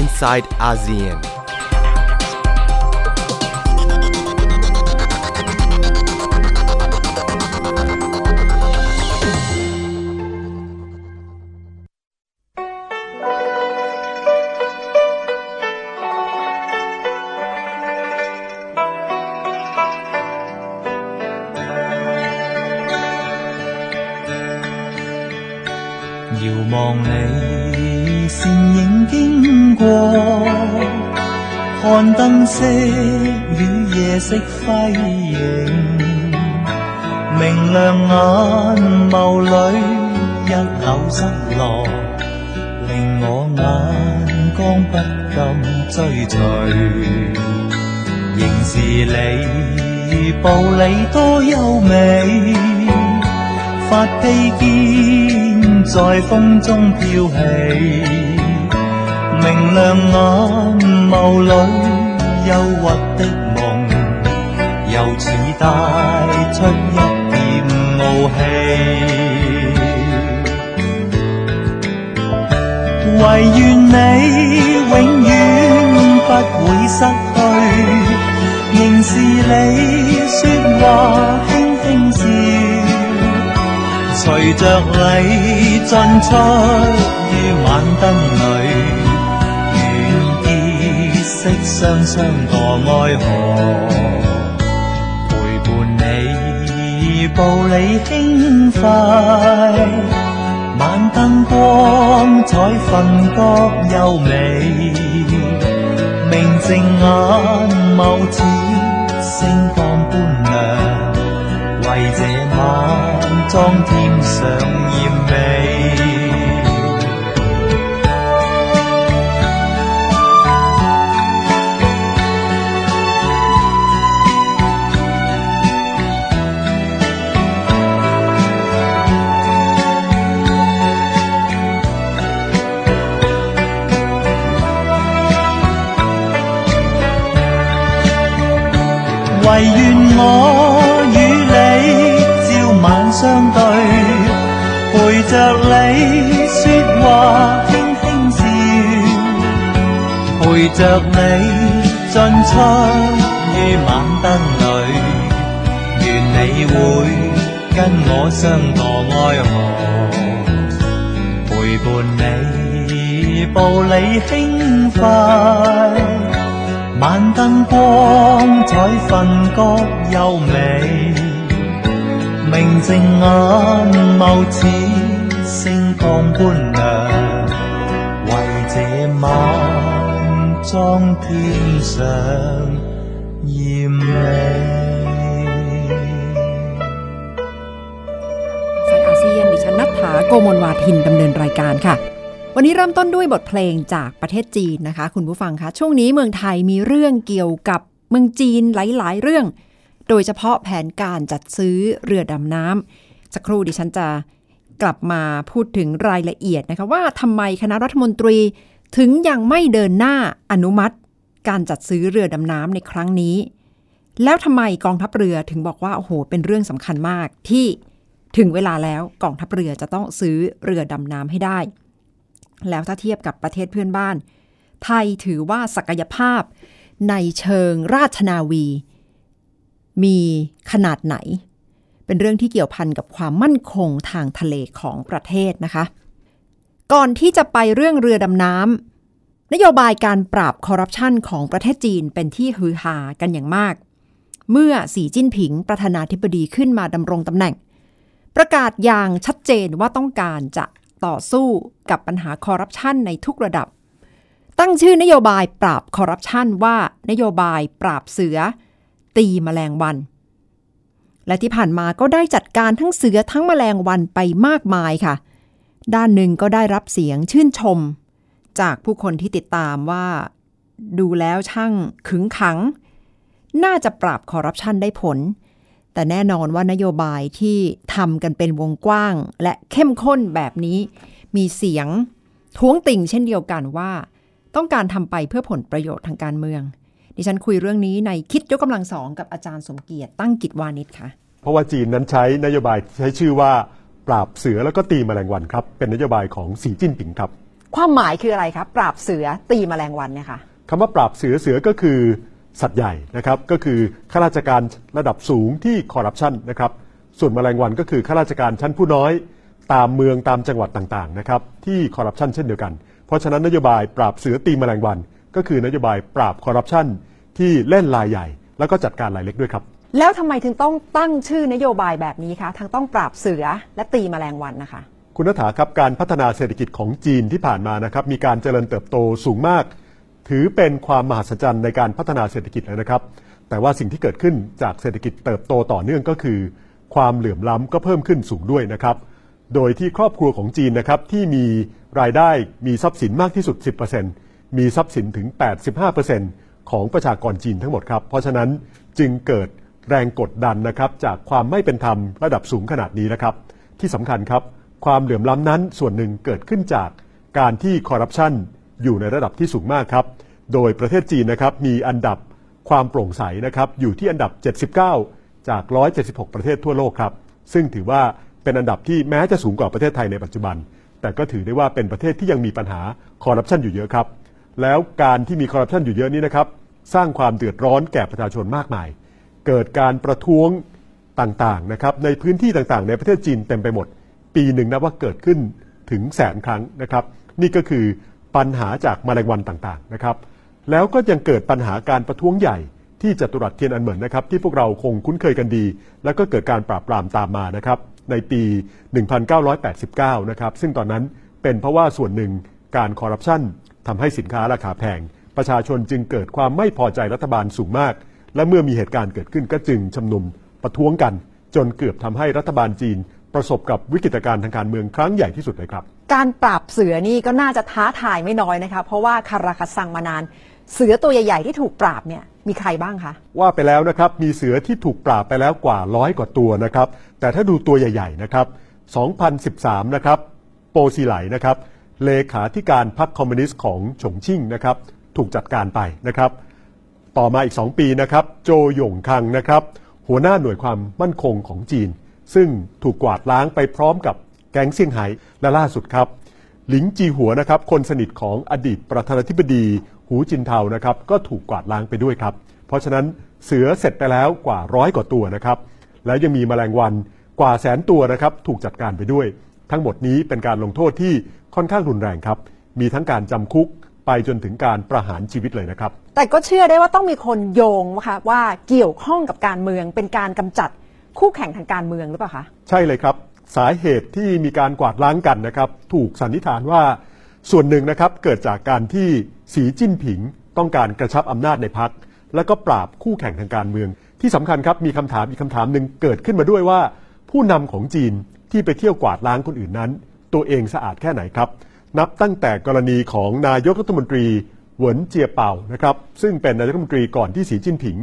inside ASEAN. 看灯饰与夜色辉映，明亮眼眸里一缕失落，令我眼光不禁追随。仍是你步履多优美，发披肩在风中飘起，明亮眼眸里 忧郁的梦，又似带出一点傲气。唯愿你永远不会失去，仍是你说话轻轻笑，随着你进出于晚灯里，愿 结识双双堕爱河。陪伴你步履轻快，晚灯光彩分觉优美，明净眼眸似星光般亮，为这晚装添上艳美。 唯愿我与你朝晚相对，陪着你说话轻轻笑，陪着你进出于晚灯里，愿你会跟我相堕爱河，陪伴你步履轻快。 晚灯光彩分觉优美，明净眼眸似星光般亮，为这晚装添上艳美。สายอาเซียนดิฉันนัทธาโกมลวาทินดำเนินรายการค่ะ วันนี้เริ่มต้นด้วยบทเพลงจากประเทศจีนนะคะ คุณผู้ฟังคะช่วงนี้เมืองไทยมีเรื่องเกี่ยวกับเมืองจีนหลาย ๆ เรื่อง โดยเฉพาะแผนการจัดซื้อเรือดำน้ำสักครู่ดิฉันจะกลับมาพูดถึงรายละเอียดนะคะว่าทำไมคณะรัฐมนตรีถึงยังไม่เดินหน้าอนุมัติ การจัดซื้อเรือดำน้ำในครั้งนี้ แล้วทำไมกองทัพเรือถึงบอกว่าโอ้โหเป็นเรื่องสำคัญมากที่ถึงเวลาแล้วกองทัพเรือจะต้องซื้อเรือดำน้ำให้ได้ แล้วถ้าเทียบกับประเทศเพื่อนบ้าน ไทยถือว่าศักยภาพในเชิงราชนาวี มีขนาดไหน เป็นเรื่องที่เกี่ยวพันกับความมั่นคงทางทะเลของประเทศนะคะ ก่อนที่จะไปเรื่องเรือดำน้ำนโยบายการปราบคอร์รัปชันของประเทศจีนเป็นที่ฮือฮากันอย่างมาก เมื่อสีจิ้นผิงประธานาธิบดีขึ้นมาดำรงตำแหน่ง ประกาศอย่างชัดเจนว่าต้องการจะ ต่อสู้กับปัญหาคอร์รัปชันในทุกระดับ ตั้งชื่อนโยบายปราบคอร์รัปชันว่านโยบายปราบเสือ ตีแมลงวัน และที่ผ่านมาก็ได้จัดการทั้งเสือทั้งแมลงวันไปมากมายค่ะ ด้านหนึ่งก็ได้รับเสียงชื่นชม จากผู้คนที่ติดตามว่า ดูแล้วช่างขึงขัง น่าจะปราบคอร์รัปชันได้ผล แต่แน่นอนว่านโยบายที่ทำกันเป็นวงกว้าง และเข้มข้นแบบนี้ มีเสียงท้วงติ่งเช่นเดียวกันว่า ต้องการทำไปเพื่อผลประโยชน์ทางการเมือง ดิฉันคุยเรื่องนี้ในคิดยกกำลังสองกับอาจารย์สมเกียรติตั้งกิจวานิชค่ะ เพราะว่าจีนนั้นใช้นโยบายใช้ชื่อว่าปราบเสือแล้วก็ตีแมลงวันครับ เป็นนโยบายของสีจิ้นผิงครับ ความหมายคืออะไรครับ ปราบเสือตีแมลงวันเนี่ยค่ะคำว่าปราบเสือเสือก็คือ สัตว์ใหญ่นะครับก็คือข้าราชการระดับสูงที่คอร์รัปชันนะครับส่วนแมลงวันก็คือข้าราชการชั้นผู้น้อย ตามเมืองตามจังหวัดต่างๆนะครับที่คอร์รัปชันเช่นเดียวกัน เพราะฉะนั้นนโยบายปราบเสือตีแมลงวัน ก็คือนโยบายปราบคอร์รัปชันที่เล่นรายใหญ่ แล้วก็จัดการรายเล็กด้วยครับแล้วทำไมถึงต้องตั้งชื่อนโยบายแบบนี้คะทั้งต้องปราบเสือและตีแมลงวันนะคะ คุณนัฐาครับการพัฒนาเศรษฐกิจของจีนที่ผ่านมานะครับมีการเจริญเติบโตสูงมาก ถือเป็นความมหัศจรรย์ในการพัฒนาเศรษฐกิจเลยนะครับ แต่ว่าสิ่งที่เกิดขึ้นจากเศรษฐกิจเติบโตต่อเนื่องก็คือ ความเหลื่อมล้ำก็เพิ่มขึ้นสูงด้วยนะครับ โดยที่ครอบครัวของจีนนะครับที่มีรายได้มีทรัพย์สินมากที่สุด 10%มีทรัพย์สินถึง 85%ของประชากรจีนทั้งหมดครับ เพราะฉะนั้นจึงเกิดแรงกดดันนะครับจากความไม่เป็นธรรมระดับสูงขนาดนี้นะครับ ที่สำคัญครับ ความเหลื่อมล้ำนั้นส่วนหนึ่งเกิดขึ้นจากการที่คอร์รัปชัน อยู่ในระดับที่สูงมากครับ โดยประเทศจีนนะครับมีอันดับความโปร่งใสนะครับอยู่ที่อันดับ 79 จาก 176 ประเทศทั่วโลกครับ ซึ่งถือว่าเป็นอันดับที่แม้จะสูงกว่าประเทศไทยในปัจจุบัน แต่ก็ถือได้ว่าเป็นประเทศที่ยังมีปัญหาคอร์รัปชันอยู่เยอะครับ แล้วการที่มีคอร์รัปชันอยู่เยอะนี้นะครับสร้างความเดือดร้อนแก่ประชาชนมากมาย เกิดการประท้วงต่างๆนะครับในพื้นที่ต่างๆ ในประเทศจีนเต็มไปหมด ปีหนึ่งนะว่าเกิดขึ้นถึงแสนครั้งนะครับ นี่ก็คือ ปัญหาจากมาแมลงวันต่างๆนะครับ แล้วก็ยังเกิดปัญหาการประท้วงใหญ่ที่จตุรัสเทียนอันเหมินนะครับ ที่พวกเราคงคุ้นเคยกันดี แล้วก็เกิดการปราบปรามตามมานะครับ ในปี 1989 นะครับ ซึ่งตอนนั้นเป็นเพราะว่าส่วนหนึ่งการคอร์รัปชันทำให้สินค้าราคาแพง ประชาชนจึงเกิดความไม่พอใจรัฐบาลสูงมาก และเมื่อมีเหตุการณ์เกิดขึ้นก็จึงชุมนุมประท้วงกัน จนเกือบทำให้รัฐบาลจีน ประสบกับวิกฤตการณ์ทางการเมืองครั้งใหญ่ที่สุดเลยครับ การปราบเสือนี่ก็น่าจะท้าทายไม่น้อยนะคะ เพราะว่าคาราคาซังมานาน เสือตัวใหญ่ ๆ ที่ถูกปราบเนี่ยมีใครบ้างคะ ว่าไปแล้วนะครับมีเสือที่ถูกปราบไปแล้วกว่าร้อยกว่าตัวนะครับ แต่ถ้าดูตัวใหญ่ ๆ นะครับ 2013 นะครับ โปซีไหลนะครับ เลขาธิการพรรคคอมมิวนิสต์ของฉงชิ่งนะครับ ถูกจัดการไปนะครับ ต่อมาอีก 2 ปีนะครับ โจหยงคังนะครับ หัวหน้าหน่วยความมั่นคงของจีน ซึ่งถูกกวาดล้างไปพร้อมกับแก๊งเซี่ยงไฮ้และล่าสุดครับ หลิงจีหัวนะครับคนสนิทของอดีตประธานาธิบดี หูจินเทานะครับก็ถูกกวาดล้างไปด้วยครับ เพราะฉะนั้นเสือเสร็จไปแล้วกว่าร้อยกว่าตัวนะครับแล้วยังมีแมลงวันกว่าแสนตัวนะครับถูกจัดการไปด้วย ทั้งหมดนี้เป็นการลงโทษที่ค่อนข้างรุนแรงครับ มีทั้งการจำคุกไปจนถึงการประหารชีวิตเลยนะครับ แต่ก็เชื่อได้ว่าต้องมีคนโยงนะคะว่าเกี่ยวข้องกับการเมืองเป็นการกำจัด คู่แข่งทางการเมืองหรือเปล่าคะใช่เลยครับ สาเหตุที่มีการกวาดล้างกันนะครับ ถูกสันนิษฐานว่าส่วนหนึ่งนะครับเกิดจากการที่สีจิ้นผิงต้องการกระชับอำนาจในพรรคแล้วก็ปราบคู่แข่งทางการเมือง ที่สำคัญครับมีคำถามอีกคำถามหนึ่งเกิดขึ้นมาด้วยว่า ผู้นำของจีนที่ไปเที่ยวกวาดล้างคนอื่นนั้น ตัวเองสะอาดแค่ไหนครับ นับตั้งแต่กรณีของนายกรัฐมนตรีเวินเจียเป่านะครับซึ่งเป็นนายกรัฐมนตรีก่อนที่สีจิ้นผิง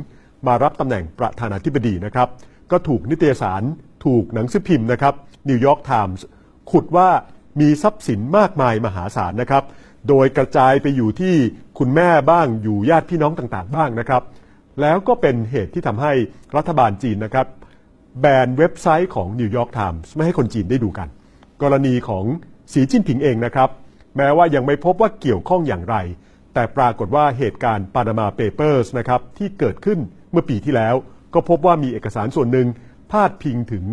มารับตำแหน่งประธานาธิบดีนะครับ ก็ถูกนิตยสารถูกหนังสือพิมพ์นะครับนิวยอร์กไทมส์ขุดว่ามีทรัพย์สินมากมายมหาศาลนะครับ โดยกระจายไปอยู่ที่คุณแม่บ้างอยู่ญาติพี่น้องต่างๆ บ้างนะครับ แล้วก็เป็นเหตุที่ทำให้รัฐบาลจีนนะครับ แบนเว็บไซต์ของนิวยอร์กไทมส์ไม่ให้คนจีนได้ดูกัน กรณีของสีจิ้นผิงเองนะครับ แม้ว่ายังไม่พบว่าเกี่ยวข้องอย่างไร แต่ปรากฏว่าเหตุการณ์ปานามาเปเปอร์สนะครับที่เกิดขึ้นเมื่อปีที่แล้ว ก็พบว่ามีเอกสารส่วนหนึ่งพาดพิงถึง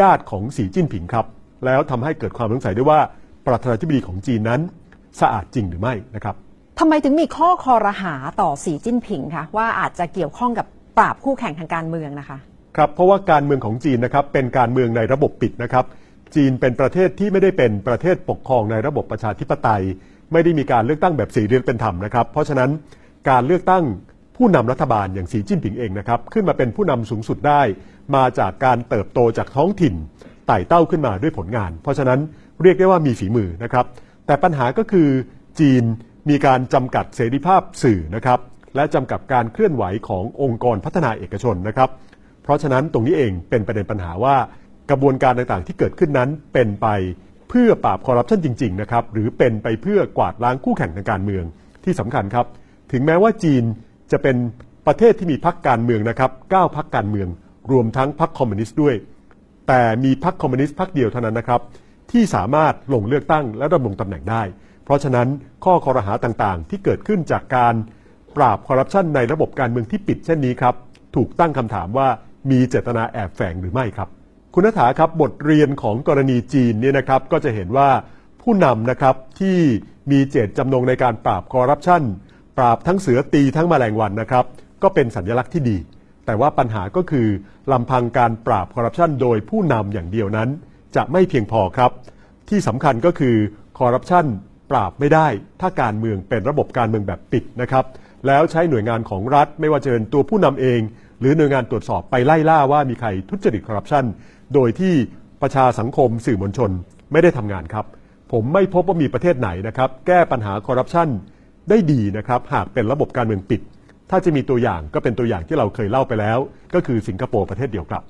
ญาติของสีจิ้นผิงครับ แล้วทำให้เกิดความสงสัยได้ว่าประธานาธิบดีของจีนนั้น สะอาดจริงหรือไม่นะครับทำไมถึงมีข้อคอรหาต่อสีจิ้นผิงคะว่าอาจจะเกี่ยวข้องกับปราบคู่แข่งทางการเมืองนะคะครับเพราะว่าการเมืองของจีนนะครับเป็นการเมืองในระบบปิดนะครับ จีนเป็นประเทศที่ไม่ได้เป็นประเทศปกครองในระบบประชาธิปไตย ไม่ได้มีการเลือกตั้งแบบสีเรียนเป็นธรรมนะครับ เพราะฉะนั้นการเลือกตั้ง ผู้นำรัฐบาลอย่างสีจิ้นผิงเองนะครับขึ้นมาเป็นผู้นำสูงสุดได้ มาจากการเติบโตจากท้องถิ่นไต่เต้าขึ้นมาด้วยผลงาน เพราะฉะนั้นเรียกได้ว่ามีฝีมือนะครับ แต่ปัญหาก็คือจีนมีการจำกัดเสรีภาพสื่อนะครับและจำกัดการเคลื่อนไหวขององค์กรพัฒนาเอกชนนะครับ เพราะฉะนั้นตรงนี้เองเป็นประเด็นปัญหาว่ากระบวนการต่างๆ ที่เกิดขึ้นนั้นเป็นไปเพื่อปราบคอร์รัปชันจริง ๆ นะครับ หรือเป็นไปเพื่อกวาดล้างคู่แข่งทางการเมืองที่สำคัญครับ ถึงแม้ว่าจีน จะเป็นประเทศที่มีพรรคการเมืองนะครับ9พรรคการเมือง รวมทั้งพรรคคอมมิวนิสต์ด้วย แต่มีพรรคคอมมิวนิสต์พรรคเดียวเท่านั้นนะครับ ที่สามารถลงเลือกตั้งและดำรงตำแหน่งได้ เพราะฉะนั้นข้อครหาต่างๆ ที่เกิดขึ้นจากการปราบคอร์รัปชันในระบบการเมืองที่ปิดเช่นนี้ครับ ถูกตั้งคำถามว่ามีเจตนาแอบแฝงหรือไม่ครับ คุณณัฏฐาครับบทเรียนของกรณีจีนเนี่ยนะครับก็จะเห็นว่าผู้นำนะครับที่มีเจตจำนงในการปราบคอร์รัปชัน ปราบทั้งเสือตีทั้งมแมลงวันนะครับ ก็เป็นสัญลักษณ์ที่ดี แต่ว่าปัญหาก็คือลำพังการปราบคอร์รัปชันโดยผู้นำอย่างเดียวนั้น จะไม่เพียงพอครับ ที่สำคัญก็คือคอร์รัปชันปราบไม่ได้ถ้าการเมืองเป็นระบบการเมืองแบบปิดนะครับแล้วใช้หน่วยงานของรัฐไม่ว่าจะเป็นตัวผู้นำเอง หรือหน่วยงานตรวจสอบไปไล่ล่าว่ามีใครทุจริตคอร์รัปชันโดยที่ประชาสังคมสื่อมวลชนไม่ได้ทำงานครับ ผมไม่พบว่ามีประเทศไหนนะครับ แก้ปัญหาคอร์รัปชัน ได้ดีนะครับหากเป็นระบบการเมืองปิด ถ้าจะมีตัวอย่างก็เป็นตัวอย่างที่เราเคยเล่าไปแล้ว ก็คือสิงคโปร์ประเทศเดียวครับ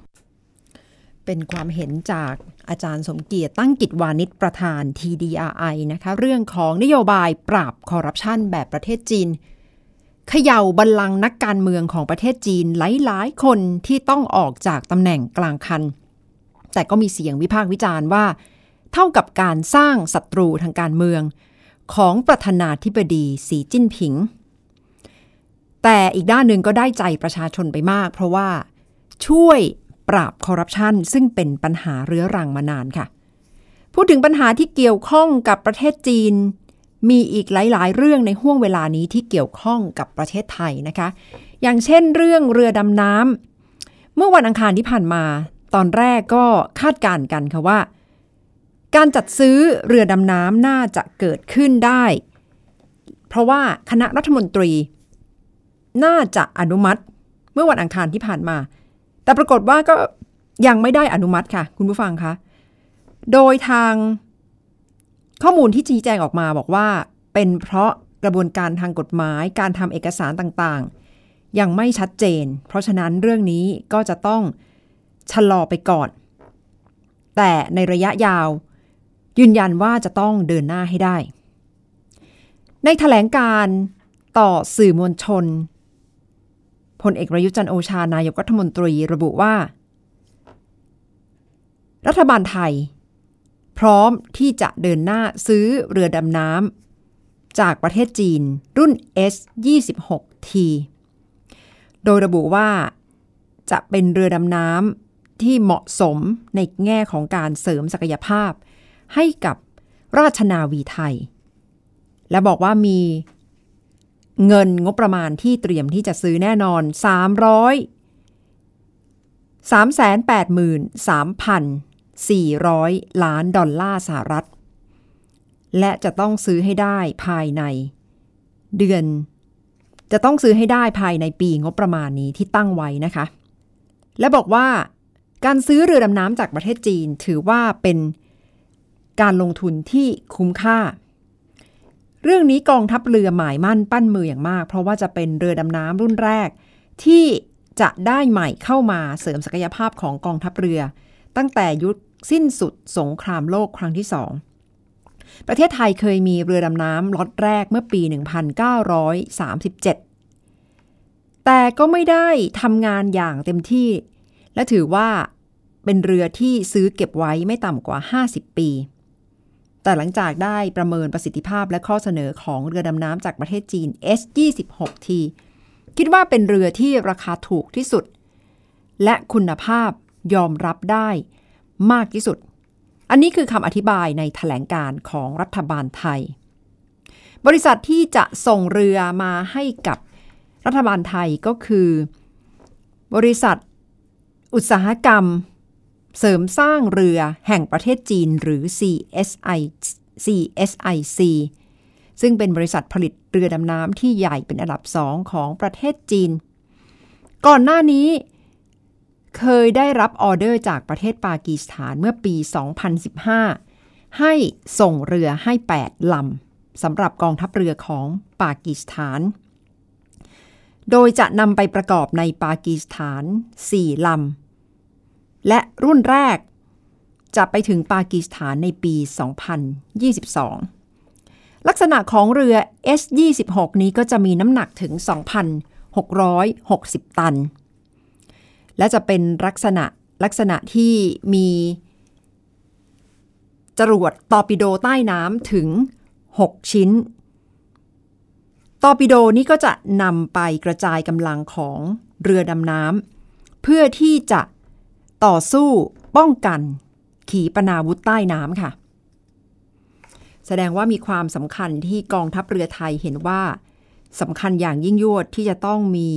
เป็นความเห็นจากอาจารย์สมเกียรติตั้งกิจวานิชประธาน TDRI นะคะ เรื่องของนโยบายปราบคอร์รัปชันแบบประเทศจีนเขย่าบัลลังก์นักการเมืองของประเทศจีนหลาย ๆ คนที่ต้องออกจากตำแหน่งกลางคัน แต่ก็มีเสียงวิพากษ์วิจารณ์ว่า เท่ากับการสร้างศัตรูทางการเมือง ของประธานาธิบดีสีจิ้นผิง แต่อีกด้านหนึ่งก็ได้ใจประชาชนไปมาก เพราะว่าช่วยปราบคอร์รัปชันซึ่งเป็นปัญหาเรื้อรังมานานค่ะ พูดถึงปัญหาที่เกี่ยวข้องกับประเทศจีน มีอีกหลาย ๆ เรื่องในห่วงเวลานี้ที่เกี่ยวข้องกับประเทศไทยนะคะ อย่างเช่นเรื่องเรือดำน้ำเมื่อวันอังคารที่ผ่านมา ตอนแรกก็คาดการณ์กันค่ะว่า การจัดซื้อเรือดำน้ำน่าจะเกิดขึ้นได้ เพราะว่าคณะรัฐมนตรี น่าจะอนุมัติเมื่อวันอังคารที่ผ่านมา แต่ปรากฏว่าก็ยังไม่ได้อนุมัติค่ะ คุณผู้ฟังคะ โดยทางข้อมูลที่ชี้แจงออกมาบอกว่า เป็นเพราะกระบวนการทางกฎหมายการทำเอกสารต่างๆ ยังไม่ชัดเจน เพราะฉะนั้นเรื่องนี้ก็จะต้องชะลอไปก่อน แต่ในระยะยาว ยืนยันว่าจะต้องเดินหน้าให้ได้ ในถแถลงการต่อสื่อมวลชนพลเอกประยุจันโอชานายกรัฐมนตรีระบุว่า รัฐบาลไทย พร้อมที่จะเดินหน้าซื้อเรือดำน้ำจากประเทศจีนรุ่น S26T โดยระบุว่าจะเป็นเรือดำน้ำที่เหมาะสมในแง่ของการเสริมศักยภาพ ให้กับราชนาวีไทย และบอกว่ามีเงินงบประมาณที่เตรียมที่จะซื้อแน่นอน 300 383,400 ล้านดอลลาร์สหรัฐ และจะต้องซื้อให้ได้ภายใน เดือน จะต้องซื้อให้ได้ภายในปีงบประมาณนี้ที่ตั้งไว้นะคะ และบอกว่าการซื้อเรือดำน้ำจากประเทศจีนถือว่าเป็น การลงทุนที่คุ้มค่า เรื่องนี้กองทัพเรือหมายมั่นปั้นมืออย่างมาก เพราะว่าจะเป็นเรือดำน้ำรุ่นแรก ที่จะได้ใหม่เข้ามาเสริมศักยภาพของกองทัพเรือ ตั้งแต่ยุคสิ้นสุดสงครามโลกครั้งที่สองประเทศไทยเคยมีเรือดำน้ำล็อตแรกเมื่อปี 1937 แต่ก็ไม่ได้ทำงานอย่างเต็มที่ และถือว่าเป็นเรือที่ซื้อเก็บไว้ไม่ต่ำกว่า 50 ปี แต่หลังจากได้ประเมินประสิทธิภาพและข้อเสนอของเรือดำน้ำจากประเทศจีน S26T คิดว่าเป็นเรือที่ราคาถูกที่สุด และคุณภาพยอมรับได้มากที่สุด อันนี้คือคำอธิบายในถแถลงการของรัฐบาลไทย บริษัทที่จะส่งเรือมาให้กับรัฐบาลไทยก็คือ บริษัท อุตสาหกรรม เสริมสร้างเรือแห่งประเทศจีนหรือ CSI CSIC ซึ่งเป็นบริษัทผลิตเรือดำน้ำที่ใหญ่เป็นอันดับสองของประเทศจีน ก่อนหน้านี้เคยได้รับออเดอร์จากประเทศปากีสถานเมื่อปี 2015 ให้ส่งเรือให้ 8 ลำสำหรับกองทัพเรือของปากีสถาน โดยจะนำไปประกอบในปากีสถาน 4 ลำ และรุ่นแรกจะไปถึงปากีสถานในปี 2022 ลักษณะของเรือ S26 นี้ก็จะมีน้ำหนักถึง 2,660 ตัน และจะเป็นลักษณะลักษณะที่มีจรวดตอร์ปิโดใต้น้ำถึง 6 ชิ้น ตอร์ปิโดนี้ก็จะนำไปกระจายกำลังของเรือดำน้ำเพื่อที่จะ ต่อสู้ ป้องกัน ขีปนาวุธใต้น้ำค่ะ แสดงว่ามีความสำคัญที่กองทัพเรือไทยเห็นว่าสำคัญอย่างยิ่งยวดที่จะต้องมี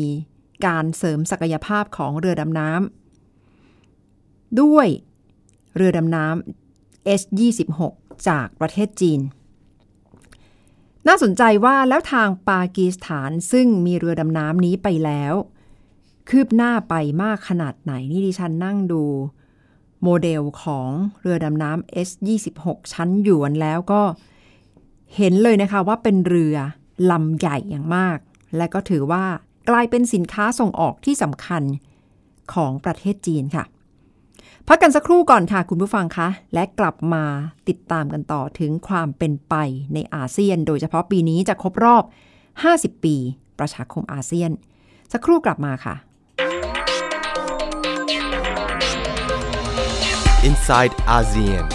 การเสริมศักยภาพของเรือดำน้ำด้วยเรือดำน้ำ S26 จากประเทศจีน น่าสนใจว่าแล้วทางปากีสถานซึ่งมีเรือดำน้ำนี้ไปแล้ว คืบหน้าไปมากขนาดไหน นี่ดิฉันนั่งดู โมเดลของเรือดำน้ำ S26 ชั้นหยวนแล้วก็เห็นเลยนะคะว่าเป็นเรือลำใหญ่อย่างมาก และก็ถือว่ากลายเป็นสินค้าส่งออกที่สำคัญของประเทศจีนค่ะ พักกันสักครู่ก่อนค่ะคุณผู้ฟังคะ และกลับมาติดตามกันต่อถึงความเป็นไปในอาเซียน โดยเฉพาะปีนี้จะครบรอบ 50 ปี ประชาคมอาเซียน สักครู่กลับมาค่ะ Inside ASEAN.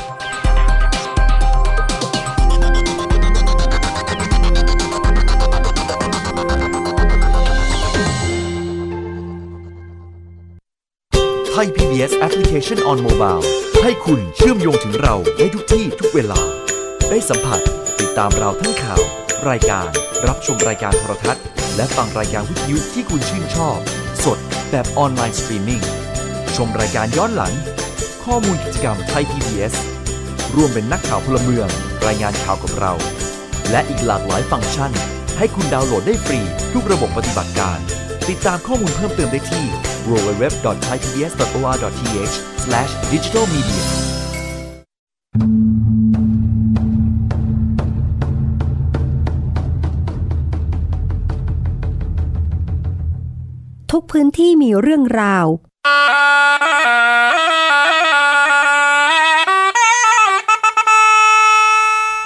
Thai PBS Application on Mobile ให้คุณเชื่อมโยงถึงเราได้ทุกที่ทุกเวลา ได้สัมผัสติดตามเราทั้งข่าว รายการ รับชมรายการโทรทัศน์ และฟังรายการวิทยุที่คุณชื่นชอบ สดแบบออนไลน์สตรีมมิ่งชมรายการย้อนหลัง ข้อมูลกิจกรรมไทย PBS ร่วมเป็นนักข่าวพลเมือง รายงานข่าวกับเรา และอีกหลากหลายฟังก์ชัน ให้คุณดาวน์โหลดได้ฟรี ทุกระบบปฏิบัติการ ติดตามข้อมูลเพิ่มเติมได้ที่ www.thaipbs.or.th/digitalmedia ทุกพื้นที่มีเรื่องราว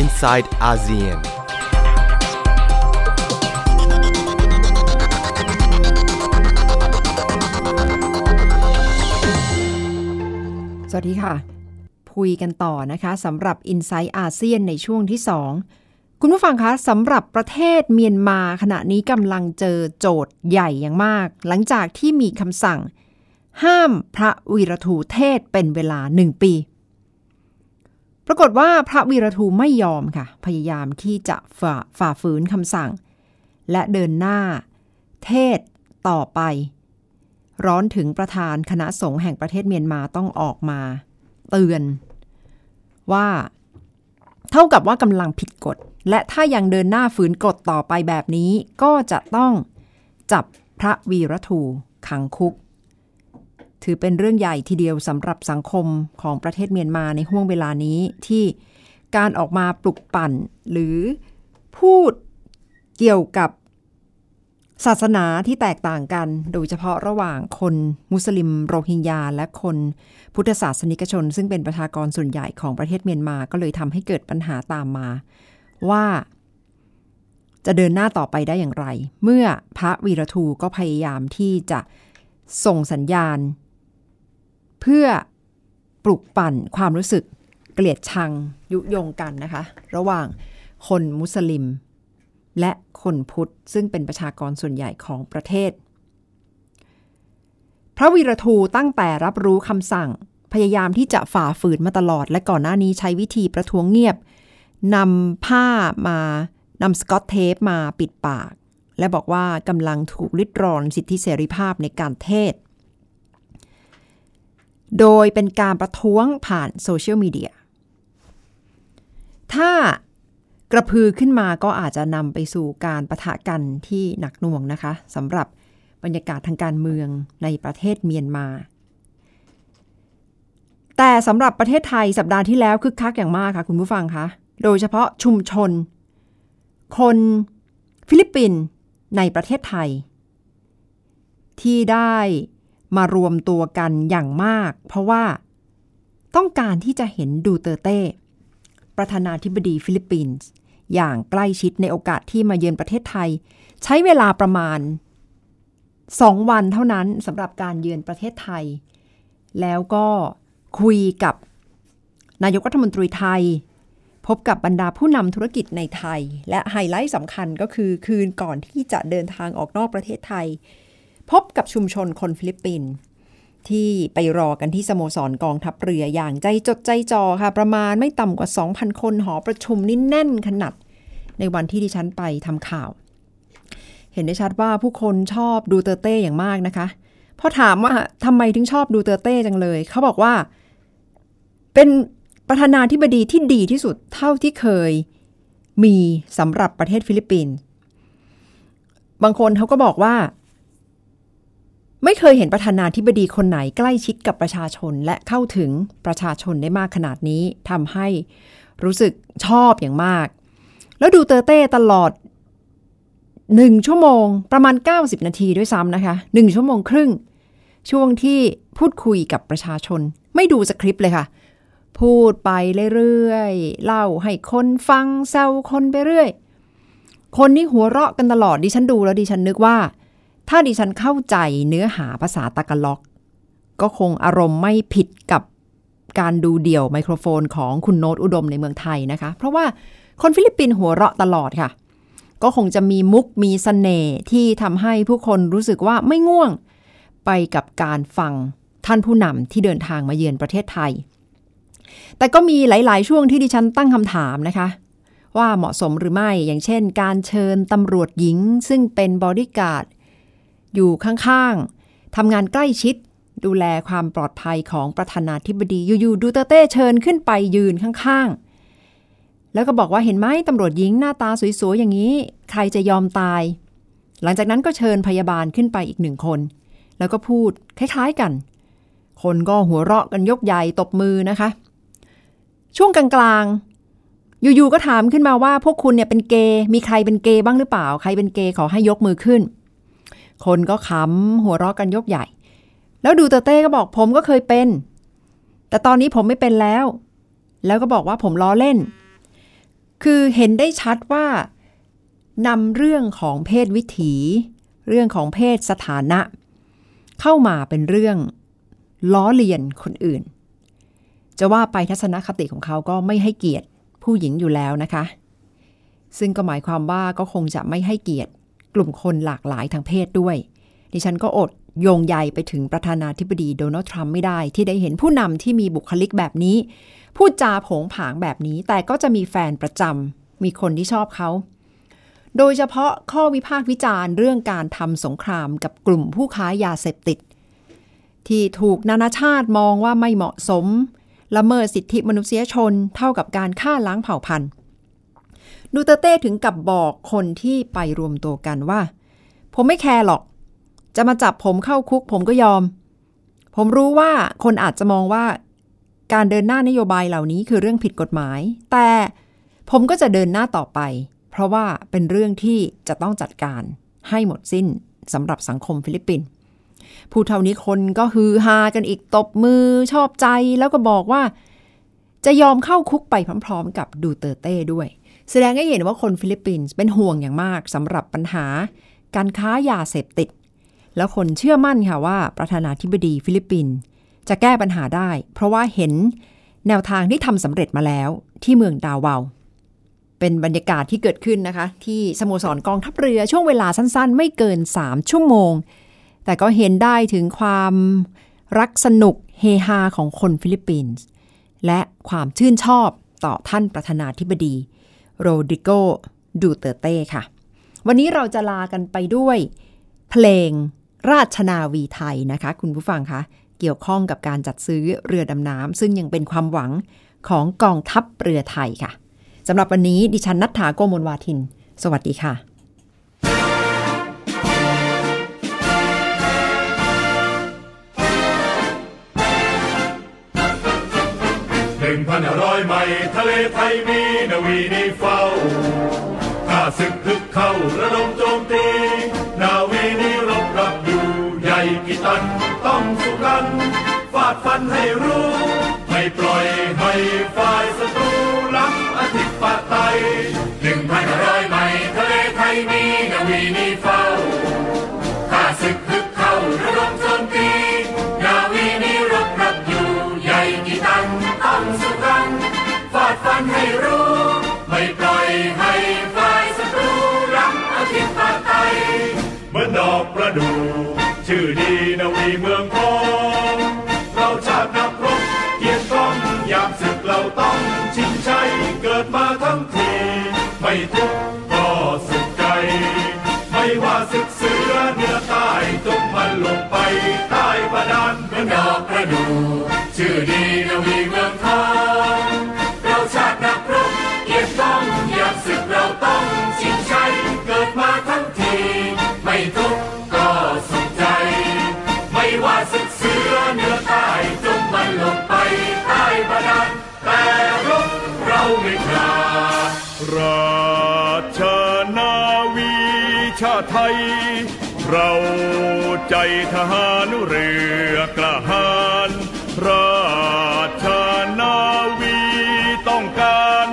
Inside ASEAN. สวัสดีค่ะคุยกันต่อนะคะสำหรับ i n s i ซต์อาเซียนในช่วงที่ 2 คุณผู้ฟังคะสำหรับประเทศเมียนมาขณะนี้กำลังเจอโจทย์ใหญ่อย่างมาก หลังจากที่มีคำสั่ง ห้ามพระวีรทูเทศเป็นเวลาหนึ่งปี รากฏว่าพระวีรทูไม่ยอมค่ะ พยายามที่จะฝ่าฝ่าฝืนคำสั่ง และเดินหน้า เทศต่อไป ร้อนถึงประธานคณะสงฆ์แห่งประเทศเมียนมาต้องออกมา เตือน ว่า เท่ากับว่ากำลังผิดกฎ และถ้ายังเดินหน้าฝืนกฎต่อไปแบบนี้ ก็จะต้องจับพระวีรทูขังคุก ถือเป็นเรื่องใหญ่ทีเดียวสำหรับสังคมของประเทศเมียนมาในห่วงเวลานี้ที่การออกมาปลุกปั่น หรือพูดเกี่ยวกับศาสนาที่แตกต่างกัน โดยเฉพาะระหว่างคนมุสลิมโรฮิงญาและคนพุทธศาสนิกชน ซึ่งเป็นประชากรส่วนใหญ่ของประเทศเมียนมาก็เลยทำให้เกิดปัญหาตามมา ว่าจะเดินหน้าต่อไปได้อย่างไร เมื่อพระวีรทูก็พยายามที่จะส่งสัญญาณ เพื่อปลุกปั่นความรู้สึกเกลียดชังยุยงกันนะคะ ระหว่างคนมุสลิม และคนพุทธ ซึ่งเป็นประชากรส่วนใหญ่ของประเทศ พระวีรทูตั้งแต่รับรู้คำสั่งพยายามที่จะฝ่าฝืนมาตลอด และก่อนหน้านี้ใช้วิธีประท้วงเงียบนำผ้ามานำสกอตเทปมาปิดปาก และบอกว่ากำลังถูกลิดรอนสิทธิเสรีภาพในการเทศ โดยเป็นการประท้วงผ่านโซเชียลมีเดีย ถ้ากระพือขึ้นมาก็อาจจะนำไปสู่การประทะกันที่หนักหน่วงนะคะสำหรับบรรยากาศทางการเมืองในประเทศเมียนมา แต่สำหรับประเทศไทยสัปดาห์ที่แล้วคึกคักอย่างมากค่ะคุณผู้ฟังคะ โดยเฉพาะชุมชน คนฟิลิปปินส์ในประเทศไทย ที่ได้ มารวมตัวกันอย่างมาก เพราะว่าต้องการที่จะเห็นดูเตอร์เต้ ประธานาธิบดีฟิลิปปินส์อย่างใกล้ชิดในโอกาสที่มาเยือนประเทศไทย ใช้เวลาประมาณ 2 วันเท่านั้นสำหรับการเยือนประเทศไทย แล้วก็คุยกับนายกรัฐมนตรีไทย พบกับบรรดาผู้นำธุรกิจในไทย และไฮไลท์สำคัญก็คือคืนก่อนที่จะเดินทางออกนอกประเทศไทย พบกับชุมชนคนฟิลิปปินส์ที่ไปรอกันที่สโมสรกองทัพเรืออย่างใจจดใจจอค่ะ ประมาณไม่ต่ำกว่า 2,000 คนหอประชุมนี่แน่นขนัด ในวันที่ดิฉันไปทำข่าว เห็นได้ชัดว่าผู้คนชอบดูเตอร์เต้อย่างมากนะคะพอถามว่าทำไมถึงชอบดูเตอร์เต้จังเลย เขาบอกว่า เป็นประธานาธิบดีที่ดีที่สุดเท่าที่เคยมีสำหรับประเทศฟิลิปปินส์บางคนเขาก็บอกว่า ไม่เคยเห็นประธานาธิบดีคนไหนใกล้ชิดกับประชาชนและเข้าถึงประชาชนได้มากขนาดนี้ทำให้รู้สึกชอบอย่างมาก แล้วดูเตอร์เต้ตลอดหนึ่งชั่วโมงประมาณ 90 นาทีด้วยซ้ำนะคะหนึ่งชั่วโมงครึ่ง ช่วงที่พูดคุยกับประชาชน ไม่ดูสคริปต์เลยค่ะ พูดไปเรื่อยๆ เล่าให้คนฟังแซวคนไปเรื่อย คนนี่หัวเราะกันตลอดดิฉันดูแล้วดิฉันนึกว่า ถ้าดิฉันเข้าใจเนื้อหาภาษาตะกล็อก ก็คงอารมณ์ไม่ผิดกับการดูเดี่ยวไมโครโฟนของคุณโน้ตอุดมในเมืองไทยนะคะ เพราะว่าคนฟิลิปปินส์หัวเราะตลอดค่ะ ก็คงจะมีมุกมีเสน่ห์ที่ทำให้ผู้คนรู้สึกว่าไม่ง่วง ไปกับการฟังท่านผู้นำที่เดินทางมาเยือนประเทศไทย แต่ก็มีหลาย ๆ ช่วงที่ดิฉันตั้งคำถามนะคะ ว่าเหมาะสมหรือไม่อย่างเช่น การเชิญตำรวจหญิง ซึ่งเป็นบอดี้การ์ด อยู่ข้างๆทำงานใกล้ชิด ดูแลความปลอดภัยของประธานาธิบดีอยู่ๆดูเตอร์เต้เชิญขึ้นไปยืนข้างๆ แล้วก็บอกว่าเห็นไหมตำรวจหญิงหน้าตาสวยๆ อย่างนี้ ใครจะยอมตาย หลังจากนั้นก็เชิญพยาบาลขึ้นไปอีกหนึ่งคน แล้วก็พูดคล้ายๆกัน คนก็หัวเราะกันยกใหญ่ตบมือนะคะ ช่วงกลางๆอยู่ๆ ก็ถามขึ้นมาว่าพวกคุณเนี่ยเป็นเกย์ มีใครเป็นเกย์บ้างหรือเปล่า ใครเป็นเกย์ขอให้ยกมือขึ้น คนก็ขำหัวเราะกันยกใหญ่ แล้วดูเตเต้ก็บอกผมก็เคยเป็น แต่ตอนนี้ผมไม่เป็นแล้ว แล้วก็บอกว่าผมล้อเล่น คือเห็นได้ชัดว่านำเรื่องของเพศวิถี เรื่องของเพศสถานะ เข้ามาเป็นเรื่อง ล้อเลียนคนอื่น จะว่าไปทัศนคติของเขาก็ไม่ให้เกียรติผู้หญิงอยู่แล้วนะคะ ซึ่งก็หมายความว่าก็คงจะไม่ให้เกียรติ กลุ่มคนหลากหลายทางเพศด้วย ดิฉันก็อดโยงใยไปถึงประธานาธิบดีโดนัลด์ทรัมป์ไม่ได้ ที่ได้เห็นผู้นำที่มีบุคลิกแบบนี้ พูดจาผงผางแบบนี้ แต่ก็จะมีแฟนประจำมีคนที่ชอบเขา โดยเฉพาะข้อวิพากษ์วิจารณ์เรื่องการทำสงครามกับกลุ่มผู้ค้ายาเสพติด ที่ถูกนานาชาติมองว่าไม่เหมาะสมละเมิดสิทธิมนุษยชนเท่ากับการฆ่าล้างเผ่าพันธุ์ ดูเตอร์เต้ถึงกับบอกคนที่ไปรวมตัวกันว่า ผมไม่แคร์หรอก จะมาจับผมเข้าคุกผมก็ยอม ผมรู้ว่าคนอาจจะมองว่าการเดินหน้านโยบายเหล่านี้คือเรื่องผิดกฎหมาย แต่ผมก็จะเดินหน้าต่อไป เพราะว่าเป็นเรื่องที่จะต้องจัดการให้หมดสิ้นสำหรับสังคมฟิลิปปินส์พูดเท่านี้คนก็ฮือฮากันอีกตบมือชอบใจแล้วก็บอกว่า จะยอมเข้าคุกไปพร้อม ๆ กับดูเตอร์เต้ด้วย แสดงให้เห็นว่าคนฟิลิปปินส์เป็นห่วงอย่างมากสำหรับปัญหา การค้ายาเสพติด แล้วคนเชื่อมั่นค่ะว่าประธานาธิบดีฟิลิปปินส์จะแก้ปัญหาได้ เพราะว่าเห็นแนวทางที่ทำสำเร็จมาแล้วที่เมืองดาวาวเป็นบรรยากาศที่เกิดขึ้นนะคะ ที่สโมสรกองทัพเรือช่วงเวลาสั้นๆ ไม่เกิน 3 ชั่วโมง แต่ก็เห็นได้ถึงความรักสนุกเฮฮาของคนฟิลิปปินส์และความชื่นชอบต่อท่านประธานาธิบดี โรดริโกดูเตอร์เต้ค่ะ วันนี้เราจะลากันไปด้วยเพลงราชนาวีไทยนะคะ คุณผู้ฟังคะ เกี่ยวข้องกับการจัดซื้อเรือดำน้ำซึ่งยังเป็นความหวังของกองทัพเรือไทยค่ะสำหรับวันนี้ดิฉันณัฏฐาโกมลวาทิน สวัสดีค่ะ นึ่งพันร้อยใหม่ทะเลไทยมีนาวีนี้เฝ้าข้าศึกพึกเข้าระดมโจมตี นาวีนี้รบรับอยู่ใหญ่กี่ตัน ต้องสู้กันฟาดฟันให้รู้ ไม่ปล่อยให้ฝ่ายศัตรูล้ำอธิปไตย ทหารเรือกระหารราชนาวีต้องการ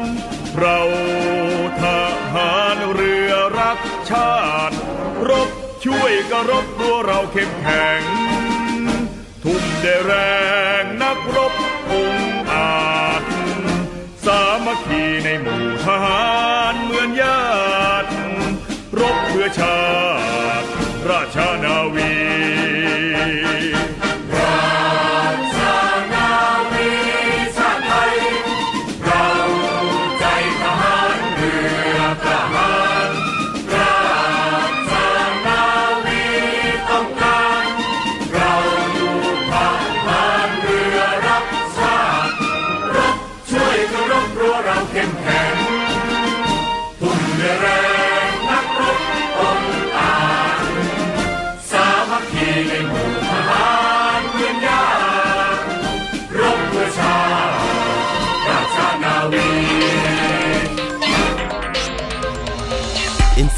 เราทหารเรือรักชาติ รบช่วยกระรบตัวเราเข้มแข็ง ทุ่มได้แรงนักรบองอาจ สามัคคีในหมู่ทหารเหมือนญาติ รบเพื่อชาติ ราชนาวี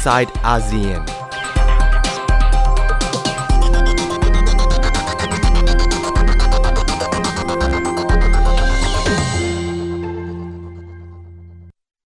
side ASEAN.